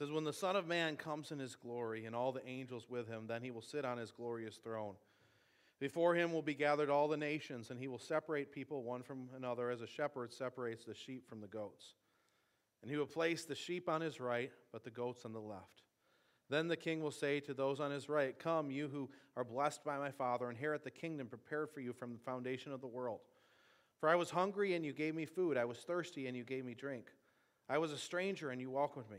says, When the Son of Man comes in his glory and all the angels with him, then he will sit on his glorious throne. Before him will be gathered all the nations, and he will separate people one from another as a shepherd separates the sheep from the goats. And he will place the sheep on his right, but the goats on the left. Then the king will say to those on his right, Come, you who are blessed by my Father, inherit the kingdom prepared for you from the foundation of the world. For I was hungry, and you gave me food. I was thirsty, and you gave me drink. I was a stranger, and you welcomed me.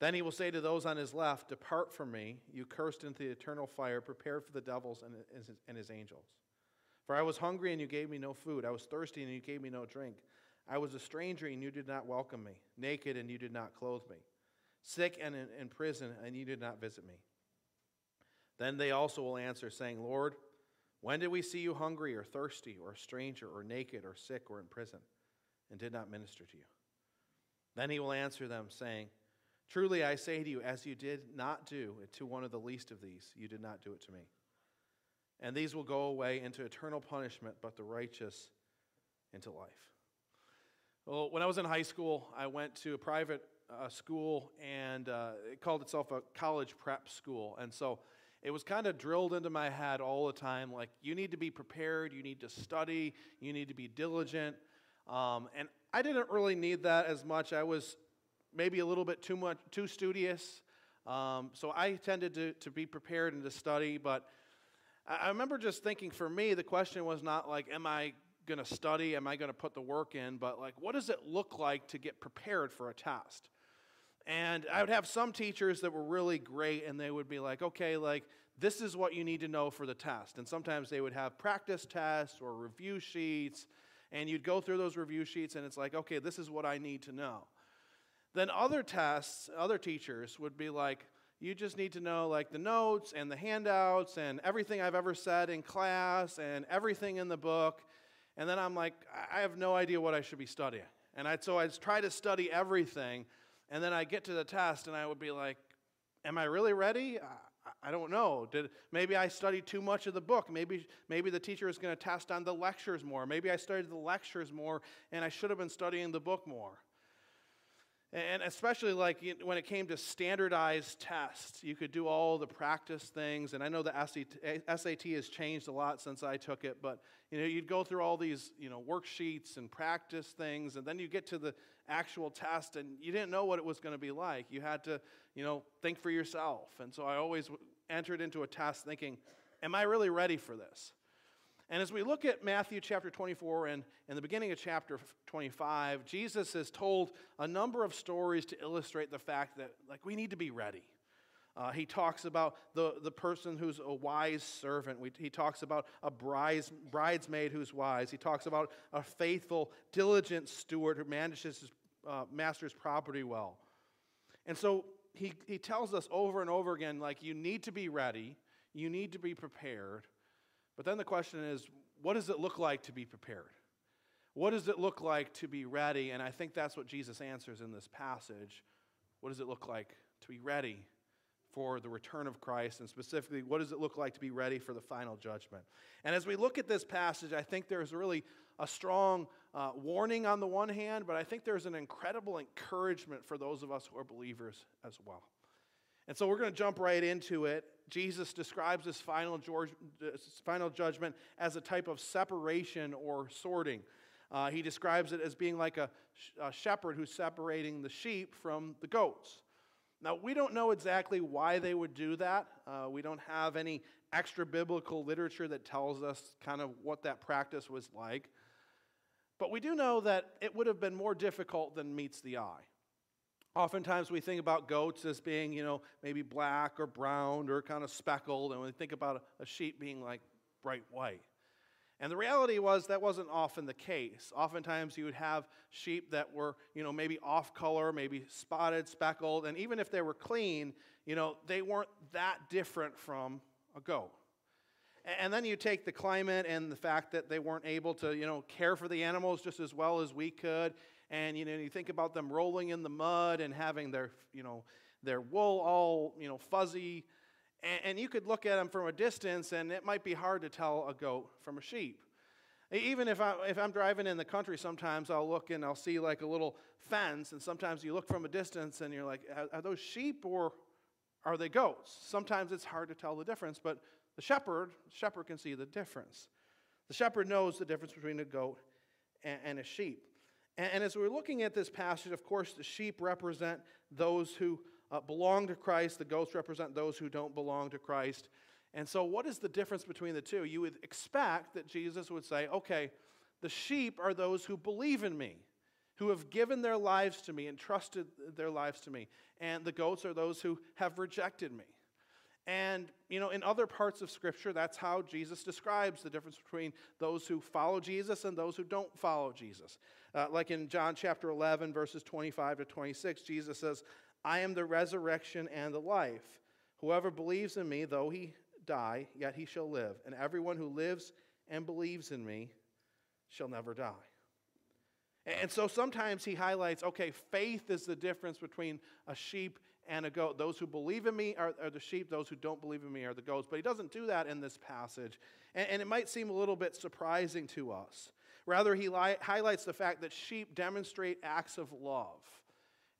Then he will say to those on his left, Depart from me, you cursed into the eternal fire, prepared for the devils and his, and his angels. For I was hungry, and you gave me no food. I was thirsty, and you gave me no drink. I was a stranger, and you did not welcome me. Naked, and you did not clothe me. Sick and in, in prison, and you did not visit me. Then they also will answer, saying, Lord, when did we see you hungry or thirsty or a stranger or naked or sick or in prison and did not minister to you? Then he will answer them, saying, Truly I say to you, as you did not do it to one of the least of these, you did not do it to me. And these will go away into eternal punishment, but the righteous into life. Well, when I was in high school, I went to a private uh, school and uh, it called itself a college prep school. And so it was kind of drilled into my head all the time like, you need to be prepared, you need to study, you need to be diligent. Um, and I didn't really need that as much. I was maybe a little bit too much too studious. Um, so I tended to, to be prepared and to study, but I, remember just thinking for me, the question was not like, am I going to study? Am I going to put the work in? But like, what does it look like to get prepared for a test? And I would have some teachers that were really great, and they would be like, okay, like, this is what you need to know for the test. And sometimes they would have practice tests or review sheets, and you'd go through those review sheets, and it's like, okay, this is what I need to know. Then other tests, other teachers would be like, you just need to know like the notes and the handouts and everything I've ever said in class and everything in the book. And then I'm like, I have no idea what I should be studying. And I'd, so I'd try to study everything and then I get to the test and I would be like, Am I really ready? I, I don't know. Did, maybe I studied too much of the book. Maybe, maybe the teacher is going to test on the lectures more. Maybe I studied the lectures more and I should have been studying the book more. And especially like when it came to standardized tests, you could do all the practice things. And I know the SAT has changed a lot since I took it, but you know, you'd go through all these you know, worksheets and practice things, and then you get to the actual test, and you didn't know what it was going to be like. You had to you know, think for yourself. And so I always entered into a test thinking, am I really ready for this? And as we look at Matthew chapter 24 and in the beginning of chapter 25, Jesus has told a number of stories to illustrate the fact that like we need to be ready. Uh, he talks about the, the person who's a wise servant. We, he talks about a brides, bridesmaid who's wise. He talks about a faithful, diligent steward who manages his uh, master's property well. And so he, he tells us over and over again like, you need to be ready, you need to be prepared. But then the question is what does it look like to be prepared? What does it look like to be ready? And I think that's what Jesus answers in this passage. What does it look like to be ready for the return of Christ? And specifically, what does it look like to be ready for the final judgment? And as we look at this passage, I think there's really a strong uh, warning on the one hand, but I think there's an incredible encouragement for those of us who are believers as well. And so we're going to jump right into it. Jesus describes this final, George, final judgment as a type of separation or sorting. Uh, he describes it as being like a, a shepherd who's separating the sheep from the goats. Now, we don't know exactly why they would do that. Uh, we don't have any extra biblical literature that tells us kind of what that practice was like. But we do know that it would have been more difficult than meets the eye. Oftentimes we think about goats as being, you know, maybe black or brown or kind of speckled, and we think about a sheep being like bright white. And the reality was that wasn't often the case. Oftentimes you would have sheep that were, you know, maybe off color, maybe spotted, speckled, and even if they were clean, you know, they weren't that different from a goat. And then you take the climate and the fact that they weren't able to, you know, care for the animals just as well as we could. And, you know, you think about them rolling in the mud and having their, you know, their wool all, you know, fuzzy. And, and you could look at them from a distance and it might be hard to tell a goat from a sheep. Even if, I, if I'm driving in the country, sometimes I'll look and I'll see like a little fence, and sometimes you look from a distance and you're like, are, those sheep or are they goats? Sometimes it's hard to tell the difference, but the shepherd, the shepherd can see the difference. The shepherd knows the difference between a goat and, and a sheep. And, as we're looking at this passage, of course, the sheep represent those who uh, belong to Christ, the goats represent those who don't belong to Christ. And so, what is the difference between the two? You would expect that Jesus would say, okay, the sheep are those who believe in me, who have given their lives to me and trusted their lives to me. And the goats are those who have rejected me. And, you know, in other parts of Scripture, that's how Jesus describes the difference between those who follow Jesus and those who don't follow Jesus. Uh, like in John chapter 11, verses 25 to 26, Jesus says, I am the resurrection and the life. Whoever believes in me, though he die, yet he shall live. And everyone who lives and believes in me shall never die. And so sometimes he highlights okay, faith is the difference between a sheep and a goat. Those who believe in me are, are the sheep, those who don't believe in me are the goats. But he doesn't do that in this passage. And, and it might seem a little bit surprising to us. Rather, he li- highlights the fact that sheep demonstrate acts of love.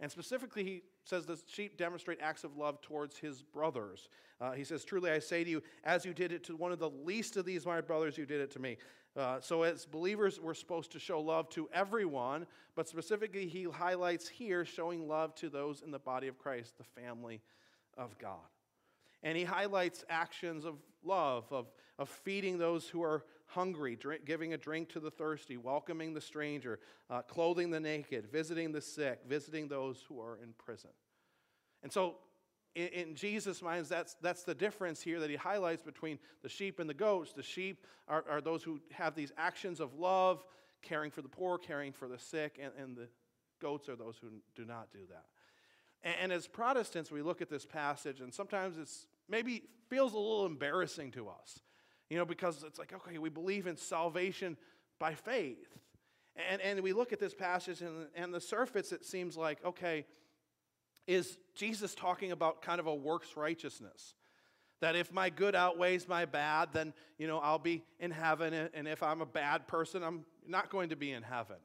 And specifically, he says the sheep demonstrate acts of love towards his brothers. Uh, he says, Truly I say to you, as you did it to one of the least of these my brothers, you did it to me. Uh, so, as believers, we're supposed to show love to everyone, but specifically, he highlights here showing love to those in the body of Christ, the family of God. And he highlights actions of love, of, of feeding those who are hungry, drink, giving a drink to the thirsty, welcoming the stranger, uh, clothing the naked, visiting the sick, visiting those who are in prison. And so, in, in Jesus' minds, that's, that's the difference here that he highlights between the sheep and the goats. The sheep are, are those who have these actions of love, caring for the poor, caring for the sick, and, and the goats are those who do not do that. And, and as Protestants, we look at this passage, and sometimes it's maybe feels a little embarrassing to us you know, because it's like, okay, we believe in salvation by faith. And, and we look at this passage, and, and the surface, it seems like, okay, is Jesus talking about kind of a works righteousness? That if my good outweighs my bad, then, you know, I'll be in heaven. And if I'm a bad person, I'm not going to be in heaven.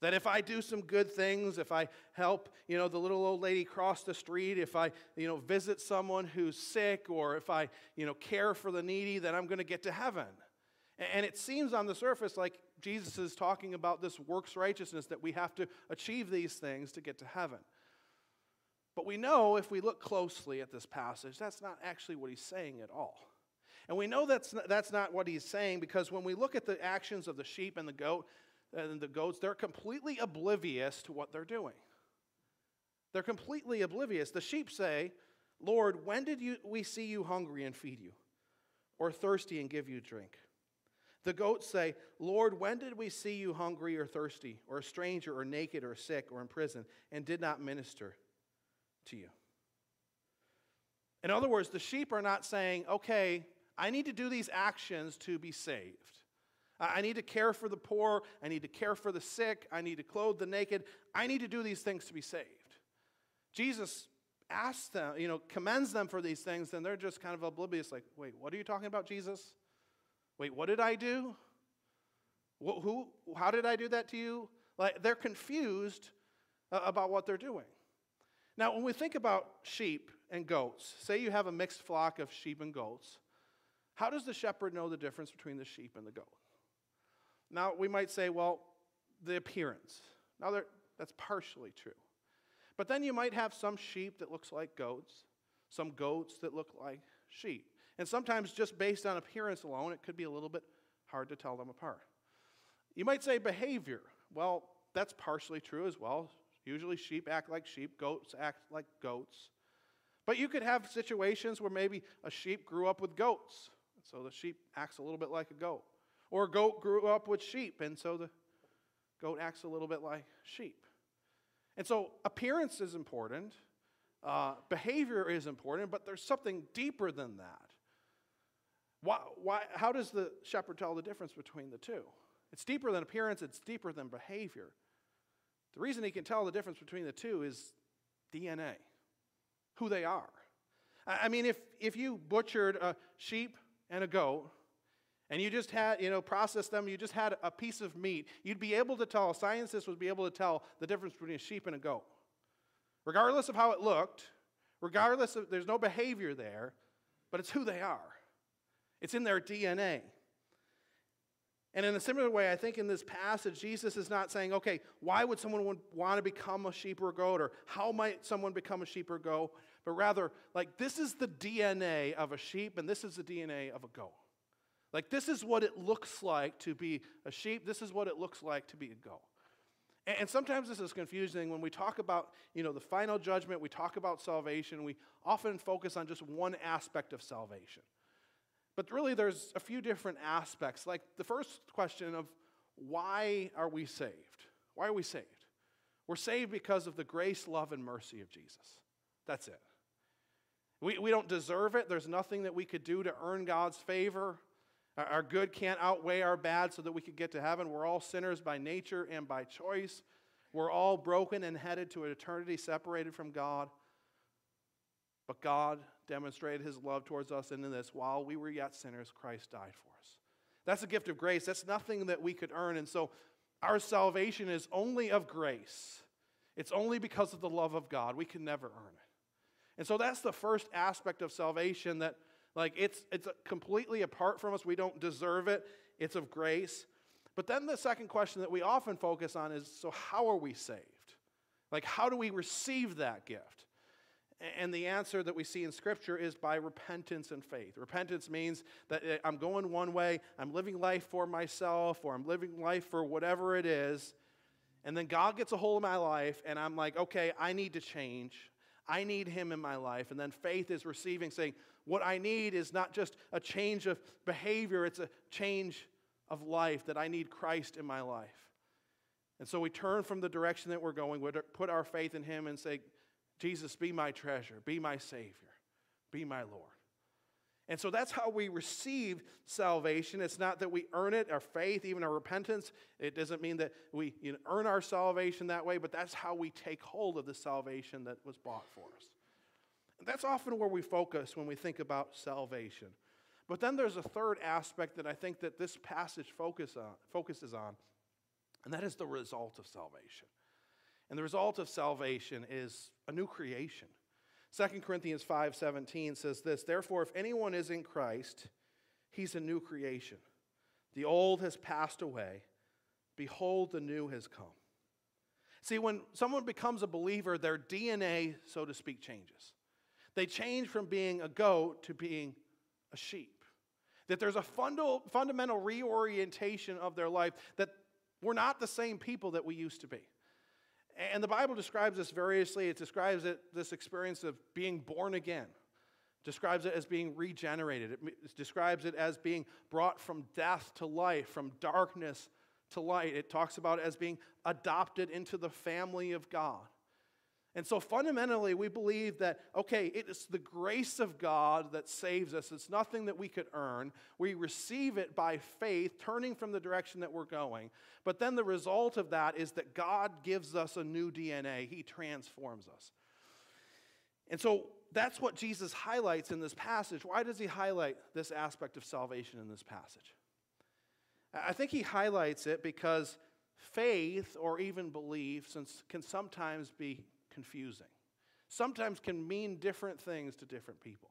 That if I do some good things, if I help, you know, the little old lady cross the street, if I, you know, visit someone who's sick, or if I, you know, care for the needy, then I'm going to get to heaven. And it seems on the surface like Jesus is talking about this works righteousness that we have to achieve these things to get to heaven. But we know if we look closely at this passage, that's not actually what he's saying at all. And we know that's not, that's not what he's saying because when we look at the actions of the sheep and the goat, uh, and the goats, they're completely oblivious to what they're doing. They're completely oblivious. The sheep say, Lord, when did you, we see you hungry and feed you, or thirsty and give you drink? The goats say, Lord, when did we see you hungry or thirsty, or a stranger, or naked, or sick, or in prison, and did not minister to you? In other words, the sheep are not saying, okay, I need to do these actions to be saved. I need to care for the poor. I need to care for the sick. I need to clothe the naked. I need to do these things to be saved. Jesus asks them, you know, commends them for these things, and they're just kind of oblivious, like, wait, what are you talking about, Jesus? Wait, what did I do? who, how did I do that to you? Like, they're confused uh, about what they're doing. Now, when we think about sheep and goats, say you have a mixed flock of sheep and goats, how does the shepherd know the difference between the sheep and the goat? Now, we might say, well, the appearance. Now, that's partially true. But then you might have some sheep that looks like goats, some goats that look like sheep. And sometimes just based on appearance alone, it could be a little bit hard to tell them apart. You might say behavior. Well, that's partially true as well. Usually sheep act like sheep, goats act like goats. But you could have situations where maybe a sheep grew up with goats, so the sheep acts a little bit like a goat. Or a goat grew up with sheep, and so the goat acts a little bit like sheep. And so appearance is important, uh, behavior is important, but there's something deeper than that. Why, why, how does the shepherd tell the difference between the two? It's deeper than appearance, it's deeper than behavior. The reason he can tell the difference between the two is DNA, who they are. I mean, if, if you butchered a sheep and a goat, and you just had, you know, processed them, you just had a piece of meat, you'd be able to tell, scientists would be able to tell the difference between a sheep and a goat. Regardless of how it looked, regardless of, there's no behavior there, but it's who they are. It's in their DNA. And in a similar way, I think in this passage, Jesus is not saying, okay, why would someone want to become a sheep or a goat, or how might someone become a sheep or a goat? But rather, like, this is the DNA of a sheep, and this is the DNA of a goat. Like, this is what it looks like to be a sheep, this is what it looks like to be a goat. And sometimes this is confusing when we talk about, you know, the final judgment, we talk about salvation, we often focus on just one aspect of salvation. But really, there's a few different aspects. Like the first question of why are we saved? Why are we saved? We're saved because of the grace, love, and mercy of Jesus. That's it. We, we don't deserve it. There's nothing that we could do to earn God's favor. Our, good can't outweigh our bad so that we could get to heaven. We're all sinners by nature and by choice. We're all broken and headed to an eternity separated from God. But God demonstrated his love towards us in this while we were yet sinners, Christ died for us. That's a gift of grace. That's nothing that we could earn. And so our salvation is only of grace. It's only because of the love of God. We can never earn it. And so that's the first aspect of salvation that like it's it's completely apart from us. We don't deserve it. It's of grace. But then the second question that we often focus on is so how are we saved? Like how do we receive that gift? And the answer that we see in Scripture is by repentance and faith. Repentance means that eh, I'm going one way, I'm living life for myself, or I'm living life for whatever it is. And then God gets a hold of my life, and I'm like, okay, I need to change. I need Him in my life. And then faith is receiving, saying, what I need is not just a change of behavior, it's a change of life, that I need Christ in my life. And so we turn from the direction that we're going, we put our faith in Him and say, Jesus, be my treasure, be my Savior, be my Lord. And so that's how we receive salvation. It's not that we earn it, our faith, even our repentance. It doesn't mean that we you know, earn our salvation that way, but that's how we take hold of the salvation that was bought for us. And that's often where we focus when we think about salvation. But then there's a third aspect that I think that this passage focus on, focuses on, and that is the result of salvation. And the result of salvation is a new creation. 2 Corinthians 5:17 says this, "Therefore if anyone is in Christ, he's a new creation. The old has passed away; behold the new has come." See, when someone becomes a believer, their DNA, so to speak, changes. They change from being a goat to being a sheep. That there's a fundamental reorientation of their life, that we're not the same people that we used to be. And the Bible describes this variously. It describes it, this experience of being born again, describes it as being regenerated, it describes it as being brought from death to life, from darkness to light. It talks about it as being adopted into the family of God. And so fundamentally, we believe that, okay, it is the grace of God that saves us. It's nothing that we could earn. We receive it by faith, turning from the direction that we're going. But then the result of that is that God gives us a new DNA, He transforms us. And so that's what Jesus highlights in this passage. Why does He highlight this aspect of salvation in this passage? I think He highlights it because faith or even belief since can sometimes be confusing, sometimes can mean different things to different people.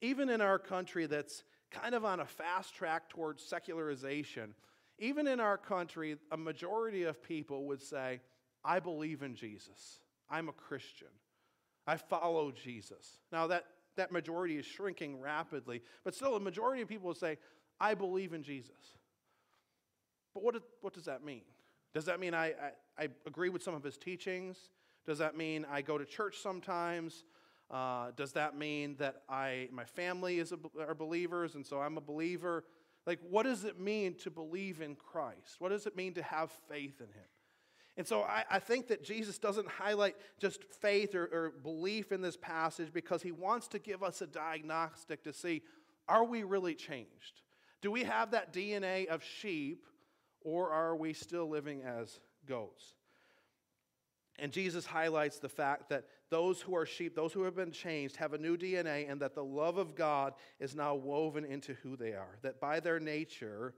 Even in our country that's kind of on a fast track towards secularization, even in our country, a majority of people would say, I believe in Jesus. I'm a Christian. I follow Jesus. Now, that, that majority is shrinking rapidly, but still, a majority of people will say, I believe in Jesus. But what, what does that mean? Does that mean I, I, I agree with some of his teachings? Does that mean I go to church sometimes? Uh, does that mean that I, my family is a, are believers and so I'm a believer? Like, what does it mean to believe in Christ? What does it mean to have faith in Him? And so I, I think that Jesus doesn't highlight just faith or, or belief in this passage because He wants to give us a diagnostic to see are we really changed? Do we have that DNA of sheep, or are we still living as goats? And Jesus highlights the fact that those who are sheep, those who have been changed, have a new DNA, and that the love of God is now woven into who they are. That by their nature,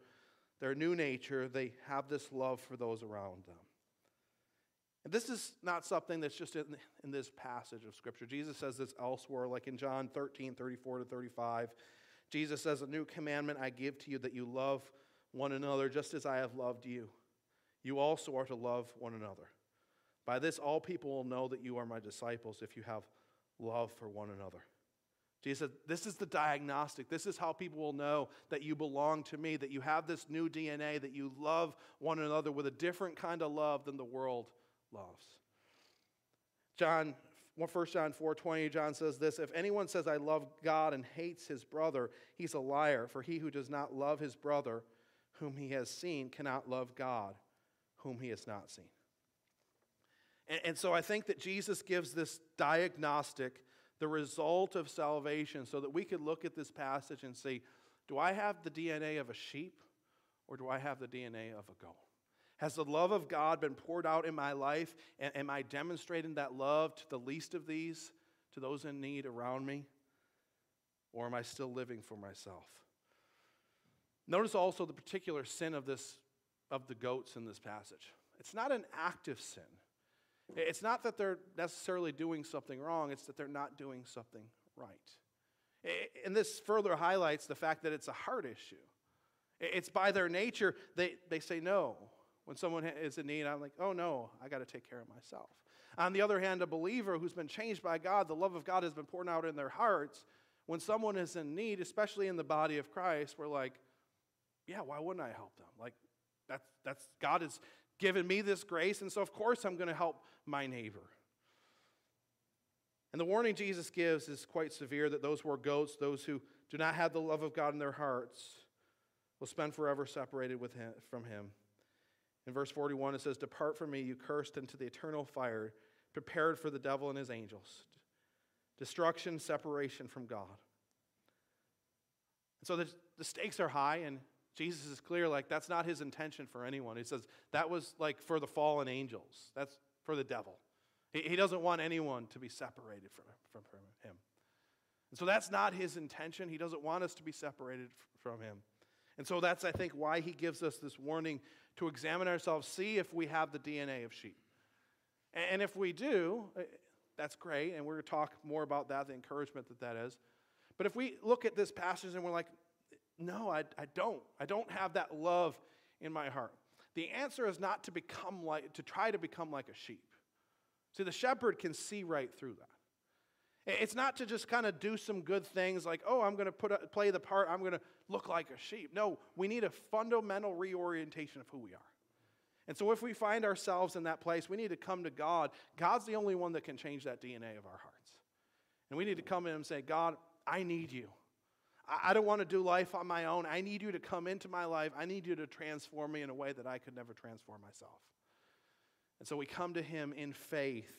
their new nature, they have this love for those around them. And this is not something that's just in, in this passage of Scripture. Jesus says this elsewhere, like in John 13, 34 to 35. Jesus says, A new commandment I give to you that you love one another just as I have loved you. You also are to love one another. By this, all people will know that you are my disciples if you have love for one another. Jesus said, This is the diagnostic. This is how people will know that you belong to me, that you have this new DNA, that you love one another with a different kind of love than the world loves. John 1 John 4:20 John says this, if anyone says I love God and hates his brother, he's a liar, for he who does not love his brother whom he has seen cannot love God whom he has not seen. And, and so I think that Jesus gives this diagnostic, the result of salvation, so that we could look at this passage and see do I have the DNA of a sheep or do I have the DNA of a goat? Has the love of God been poured out in my life? And am I demonstrating that love to the least of these, to those in need around me? Or am I still living for myself? Notice also the particular sin of this of the goats in this passage. It's not an active sin. It's not that they're necessarily doing something wrong, it's that they're not doing something right. And this further highlights the fact that it's a heart issue. It's by their nature, they, they say no. When someone is in need, I'm like, oh no, I got to take care of myself. On the other hand, a believer who's been changed by God, the love of God has been poured out in their hearts. When someone is in need, especially in the body of Christ, we're like, yeah, why wouldn't I help them? Like, that's, that's God has given me this grace, and so of course I'm going to help my neighbor. And the warning Jesus gives is quite severe that those who are goats, those who do not have the love of God in their hearts, will spend forever separated with him, from Him. In verse 41, it says, Depart from me, you cursed, into the eternal fire, prepared for the devil and his angels. Destruction, separation from God. And so the, the stakes are high, and Jesus is clear, like, that's not his intention for anyone. He says that was like for the fallen angels, that's for the devil. He, he doesn't want anyone to be separated from, from, from him. And so that's not his intention. He doesn't want us to be separated from him. And so that's, I think, why he gives us this warning to examine ourselves, see if we have the DNA of sheep. And if we do, eh, that's great, and we're going to talk more about that, the encouragement that that is. But if we look at this passage and we're like, no, I, I don't. I don't have that love in my heart. The answer is not to become like, to try to become like a sheep. See, the shepherd can see right through that. It's not to just kind of do some good things like, oh, I'm going to put a, play the part, I'm going to look like a sheep. No, we need a fundamental reorientation of who we are. And so if we find ourselves in that place, we need to come to God. God's the only one that can change that DNA of our hearts. And we need to come in and say, God, I need you. I don't want to do life on my own. I need you to come into my life. I need you to transform me in a way that I could never transform myself. And so we come to him in faith,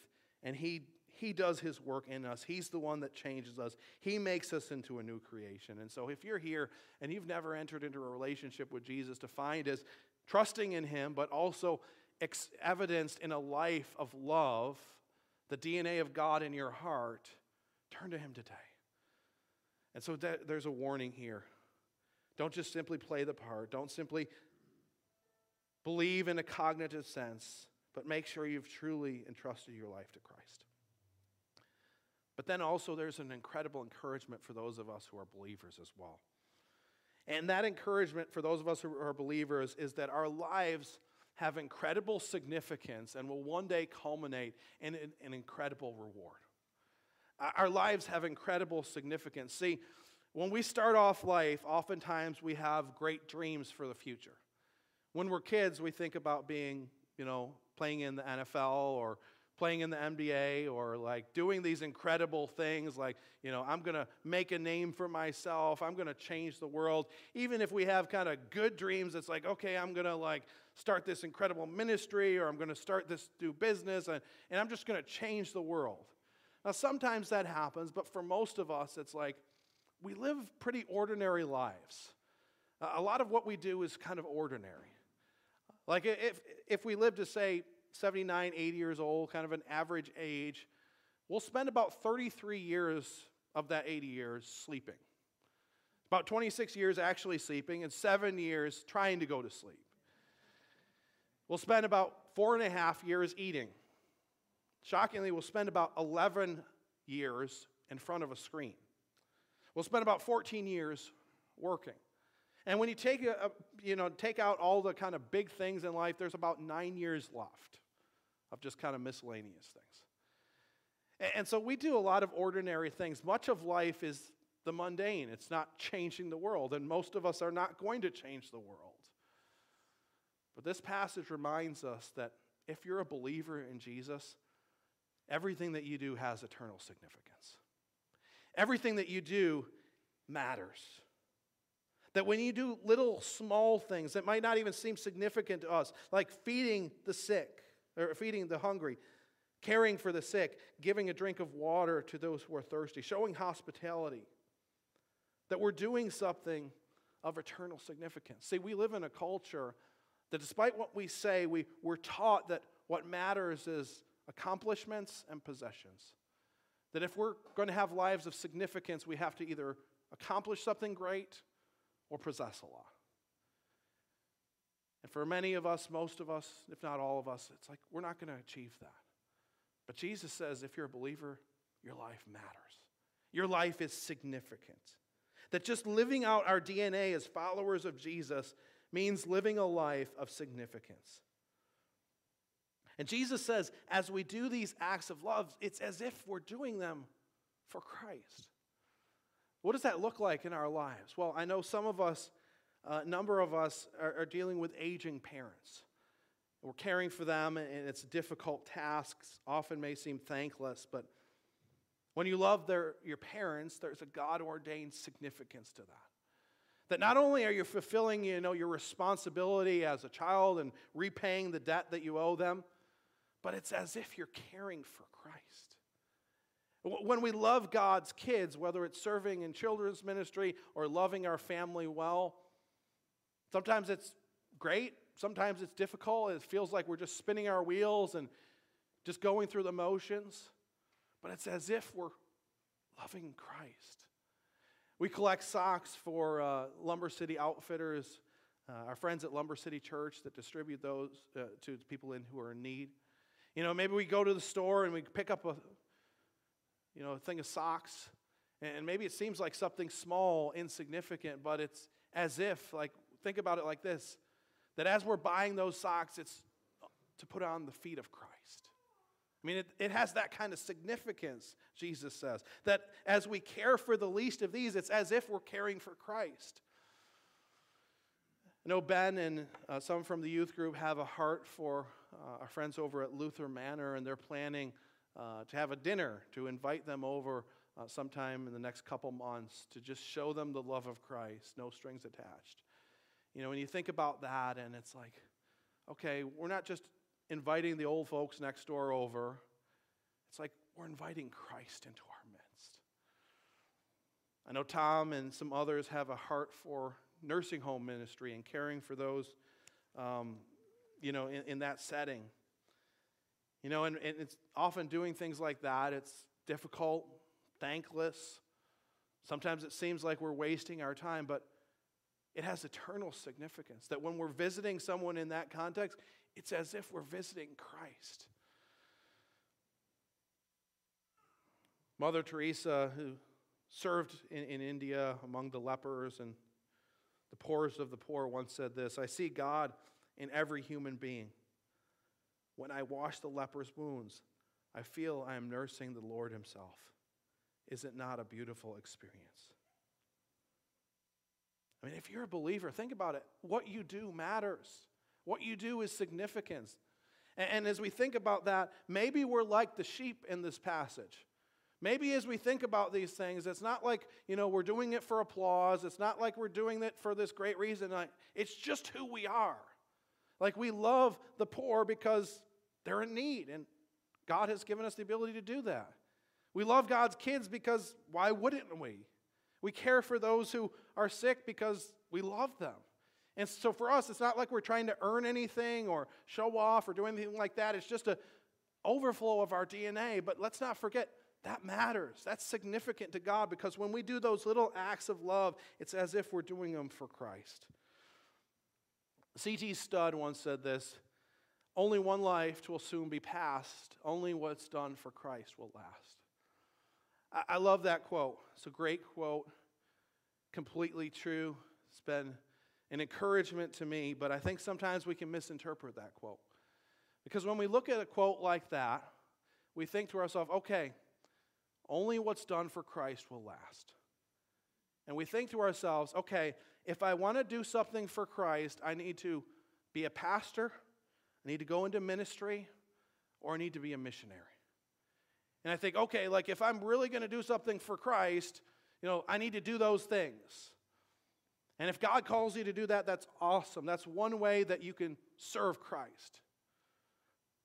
and he he does His work in us. He's the one that changes us. He makes us into a new creation. And so, if you're here and you've never entered into a relationship with Jesus, to find is trusting in Him, but also ex- evidenced in a life of love, the DNA of God in your heart, turn to Him today. And so, that, there's a warning here. Don't just simply play the part, don't simply believe in a cognitive sense, but make sure you've truly entrusted your life to Christ. But then also, there's an incredible encouragement for those of us who are believers as well. And that encouragement for those of us who are believers is that our lives have incredible significance and will one day culminate in an incredible reward. Our lives have incredible significance. See, when we start off life, oftentimes we have great dreams for the future. When we're kids, we think about being, you know, playing in the NFL or playing in the NBA or like doing these incredible things like, you know, I'm going to make a name for myself, I'm going to change the world. Even if we have kind of good dreams, it's like, okay, I'm going to like start this incredible ministry or I'm going to start this new business and, and I'm just going to change the world. Now, sometimes that happens, but for most of us, it's like, we live pretty ordinary lives. A lot of what we do is kind of ordinary. Like if, if we live to say 79, 80 years old, kind of an average age, we'll spend about 33 years of that 80 years sleeping. About 26 years actually sleeping, and seven years trying to go to sleep. We'll spend about four and a half years eating. Shockingly, we'll spend about 11 years in front of a screen. We'll spend about 14 years working. And when you take, a, you know, take out all the kind of big things in life, there's about nine years left of just kind of miscellaneous things. And so we do a lot of ordinary things. Much of life is the mundane, it's not changing the world, and most of us are not going to change the world. But this passage reminds us that if you're a believer in Jesus, everything that you do has eternal significance. Everything that you do matters. That when you do little small things that might not even seem significant to us, like feeding the sick or feeding the hungry, caring for the sick, giving a drink of water to those who are thirsty, showing hospitality, that we're doing something of eternal significance. See, we live in a culture that despite what we say, we, we're taught that what matters is accomplishments and possessions. That if we're going to have lives of significance, we have to either accomplish something great or possess a lot. And for many of us, most of us, if not all of us, it's like we're not going to achieve that. But Jesus says if you're a believer, your life matters. Your life is significant. That just living out our DNA as followers of Jesus means living a life of significance. And Jesus says, as we do these acts of love, it's as if we're doing them for Christ. What does that look like in our lives? Well, I know some of us, a number of us, are, are dealing with aging parents. We're caring for them, and it's difficult tasks, often may seem thankless, but when you love their, your parents, there's a God ordained significance to that. That not only are you fulfilling you know, your responsibility as a child and repaying the debt that you owe them, but it's as if you're caring for Christ. When we love God's kids, whether it's serving in children's ministry or loving our family well, sometimes it's great, sometimes it's difficult. It feels like we're just spinning our wheels and just going through the motions, but it's as if we're loving Christ. We collect socks for uh, Lumber City Outfitters, uh, our friends at Lumber City Church that distribute those uh, to people in who are in need. You know, maybe we go to the store and we pick up a, you know, a thing of socks, and maybe it seems like something small, insignificant, but it's as if, like, think about it like this that as we're buying those socks, it's to put on the feet of Christ. I mean, it, it has that kind of significance, Jesus says. That as we care for the least of these, it's as if we're caring for Christ. I know Ben and uh, some from the youth group have a heart for uh, our friends over at Luther Manor, and they're planning uh, to have a dinner to invite them over uh, sometime in the next couple months to just show them the love of Christ, no strings attached. You know, when you think about that, and it's like, okay, we're not just inviting the old folks next door over. It's like we're inviting Christ into our midst. I know Tom and some others have a heart for nursing home ministry and caring for those, um, you know, in, in, that setting. You know, and, and it's often doing things like that. It's difficult, thankless. Sometimes it seems like we're wasting our time, but it has eternal significance. That when we're visiting someone in that context, it's as if we're visiting Christ. Mother Teresa, who served in, in India among the lepers and the poorest of the poor, once said this I see God in every human being. When I wash the leper's wounds, I feel I am nursing the Lord Himself. Is it not a beautiful experience? I mean, if you're a believer, think about it. What you do matters. What you do is significant. And, and as we think about that, maybe we're like the sheep in this passage. Maybe as we think about these things, it's not like, you know, we're doing it for applause. It's not like we're doing it for this great reason. It's just who we are. Like we love the poor because they're in need, and God has given us the ability to do that. We love God's kids because why wouldn't we? We care for those who are sick because we love them. And so for us, it's not like we're trying to earn anything or show off or do anything like that. It's just an overflow of our DNA. But let's not forget that matters. That's significant to God because when we do those little acts of love, it's as if we're doing them for Christ. C.T. Studd once said this Only one life will soon be passed, only what's done for Christ will last. I, love that quote. It's a great quote, completely true. It's been an encouragement to me, but I think sometimes we can misinterpret that quote. Because when we look at a quote like that, we think to ourselves, okay, only what's done for Christ will last. And we think to ourselves, okay, if I want to do something for Christ, I need to be a pastor, I need to go into ministry, or I need to be a missionary. And I think, okay, like if I'm really going to do something for Christ, you know, I need to do those things. And if God calls you to do that, that's awesome. That's one way that you can serve Christ.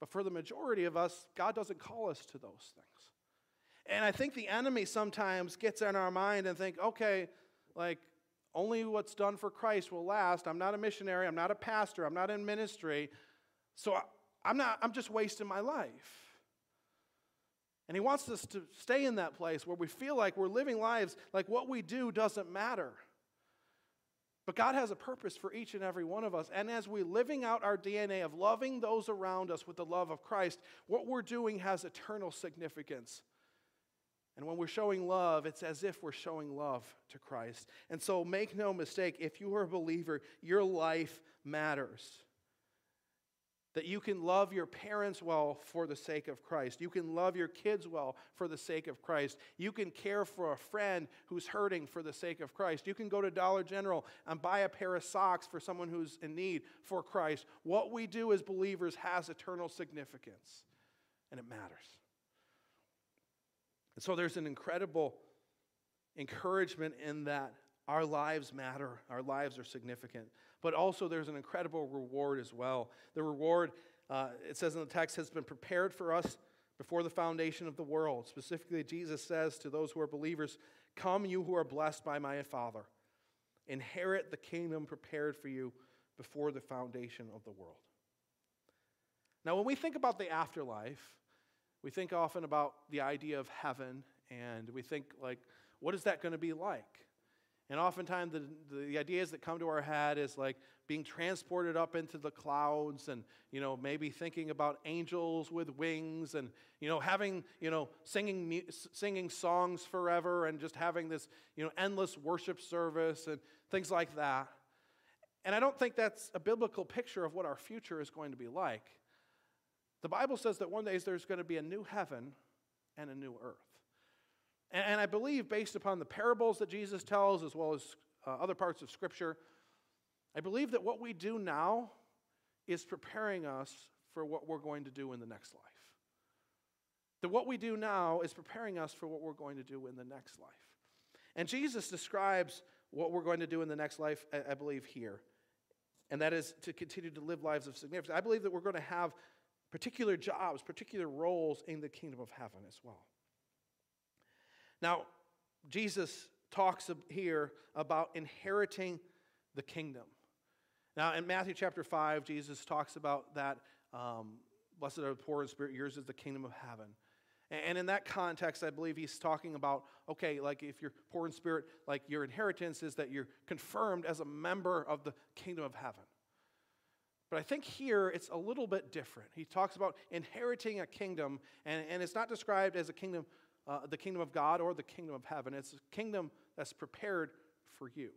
But for the majority of us, God doesn't call us to those things. And I think the enemy sometimes gets in our mind and think, okay, like only what's done for Christ will last. I'm not a missionary, I'm not a pastor, I'm not in ministry. So I, am not I'm just wasting my life. And he wants us to stay in that place where we feel like we're living lives like what we do doesn't matter. But God has a purpose for each and every one of us. And as we're living out our DNA of loving those around us with the love of Christ, what we're doing has eternal significance. And when we're showing love, it's as if we're showing love to Christ. And so make no mistake, if you are a believer, your life matters. That you can love your parents well for the sake of Christ. You can love your kids well for the sake of Christ. You can care for a friend who's hurting for the sake of Christ. You can go to Dollar General and buy a pair of socks for someone who's in need for Christ. What we do as believers has eternal significance, and it matters. And so there's an incredible encouragement in that our lives matter, our lives are significant. But also, there's an incredible reward as well. The reward, uh, it says in the text, has been prepared for us before the foundation of the world. Specifically, Jesus says to those who are believers, Come, you who are blessed by my Father, inherit the kingdom prepared for you before the foundation of the world. Now, when we think about the afterlife, we think often about the idea of heaven, and we think, like, what is that going to be like? And oftentimes, the, the ideas that come to our head is like being transported up into the clouds and, you know, maybe thinking about angels with wings and, you know, having, you know, singing, singing songs forever and just having this, you know, endless worship service and things like that. And I don't think that's a biblical picture of what our future is going to be like. The Bible says that one day there's going to be a new heaven and a new earth. And, I believe, based upon the parables that Jesus tells, as well as uh, other parts of Scripture, I believe that what we do now is preparing us for what we're going to do in the next life. That what we do now is preparing us for what we're going to do in the next life. And Jesus describes what we're going to do in the next life, I, I believe, here. And that is to continue to live lives of significance. I believe that we're going to have particular jobs, particular roles in the kingdom of heaven as well. Now, Jesus talks here about inheriting the kingdom. Now, in Matthew chapter 5, Jesus talks about that um, blessed are the poor in spirit, yours is the kingdom of heaven. And in that context, I believe he's talking about okay, like if you're poor in spirit, like your inheritance is that you're confirmed as a member of the kingdom of heaven. But I think here it's a little bit different. He talks about inheriting a kingdom, and, and it's not described as a kingdom, uh, the kingdom of God or the kingdom of heaven. It's a kingdom that's prepared for you.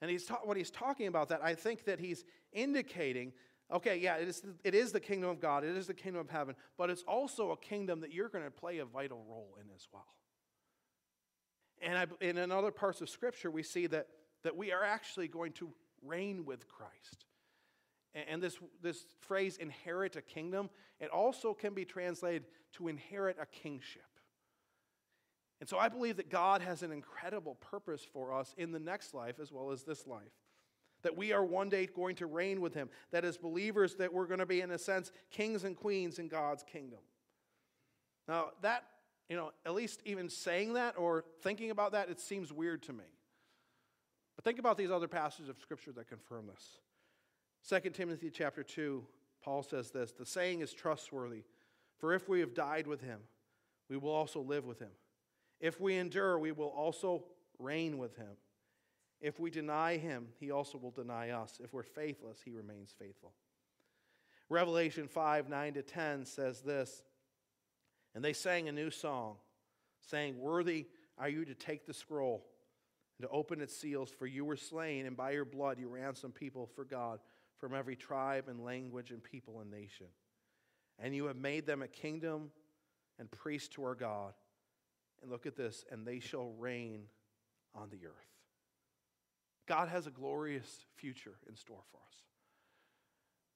And he's ta- when he's talking about that, I think that he's indicating okay, yeah, it is, it is the kingdom of God, it is the kingdom of heaven, but it's also a kingdom that you're going to play a vital role in as well. And, I, in other parts of Scripture, we see that, that we are actually going to reign with Christ. And this, this phrase, inherit a kingdom, it also can be translated to inherit a kingship. And so I believe that God has an incredible purpose for us in the next life as well as this life. That we are one day going to reign with him. That as believers that we're going to be in a sense kings and queens in God's kingdom. Now that you know, at least even saying that or thinking about that, it seems weird to me. But think about these other passages of Scripture that confirm this. 2 Timothy chapter 2, Paul says this The saying is trustworthy, for if we have died with him, we will also live with him. If we endure, we will also reign with him. If we deny him, he also will deny us. If we're faithless, he remains faithful. Revelation 5 9 to 10 says this And they sang a new song, saying, Worthy are you to take the scroll and to open its seals, for you were slain, and by your blood you ransomed people for God from every tribe and language and people and nation. And you have made them a kingdom and priests to our God. And look at this, and they shall reign on the earth. God has a glorious future in store for us.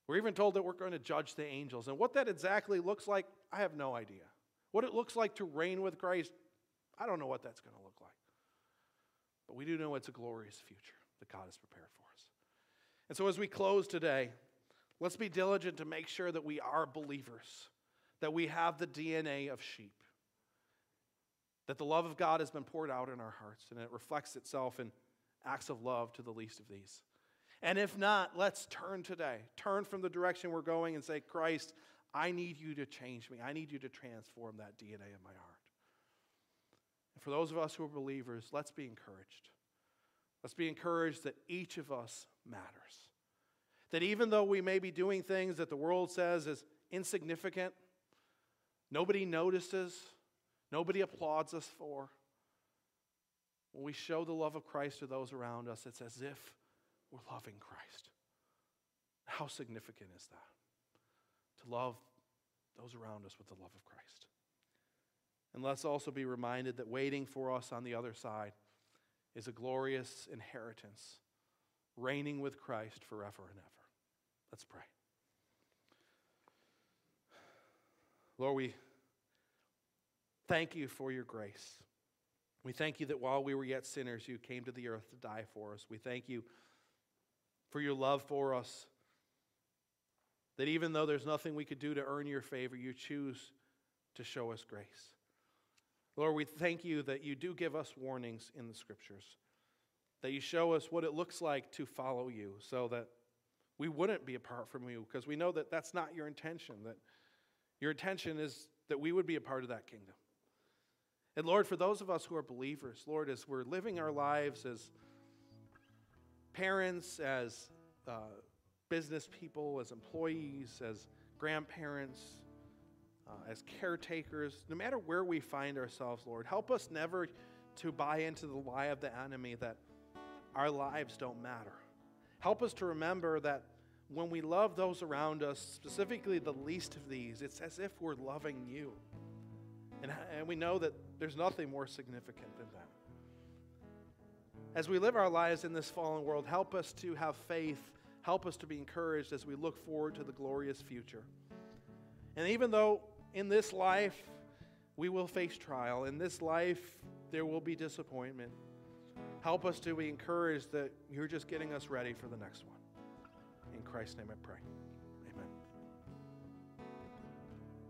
We're even told that we're going to judge the angels. And what that exactly looks like, I have no idea. What it looks like to reign with Christ, I don't know what that's going to look like. But we do know it's a glorious future that God has prepared for us. And so as we close today, let's be diligent to make sure that we are believers, that we have the DNA of sheep, that the love of God has been poured out in our hearts, and it reflects itself in acts of love to the least of these. And if not, let's turn today. Turn from the direction we're going and say, Christ, I need you to change me. I need you to transform that DNA in my heart. And for those of us who are believers, let's be encouraged. Let's be encouraged that each of us matters. That even though we may be doing things that the world says is insignificant, nobody notices, nobody applauds us for, when we show the love of Christ to those around us, it's as if we're loving Christ. How significant is that? To love those around us with the love of Christ. And let's also be reminded that waiting for us on the other side is a glorious inheritance, reigning with Christ forever and ever. Let's pray. Lord, we thank you for your grace. We thank you that while we were yet sinners, you came to the earth to die for us. We thank you for your love for us. That even though there's nothing we could do to earn your favor, you choose to show us grace. Lord, we thank you that you do give us warnings in the scriptures, that you show us what it looks like to follow you so that we wouldn't be apart from you, because we know that that's not your intention, that your intention is that we would be a part of that kingdom. And Lord, for those of us who are believers, Lord, as we're living our lives as parents, as uh, business people, as employees, as grandparents, uh, as caretakers, no matter where we find ourselves, Lord, help us never to buy into the lie of the enemy that our lives don't matter. Help us to remember that when we love those around us, specifically the least of these, it's as if we're loving you. And, and we know that there's nothing more significant than that. As we live our lives in this fallen world, help us to have faith. Help us to be encouraged as we look forward to the glorious future. And even though in this life we will face trial, in this life there will be disappointment, help us to be encouraged that you're just getting us ready for the next one. In Christ's name I pray.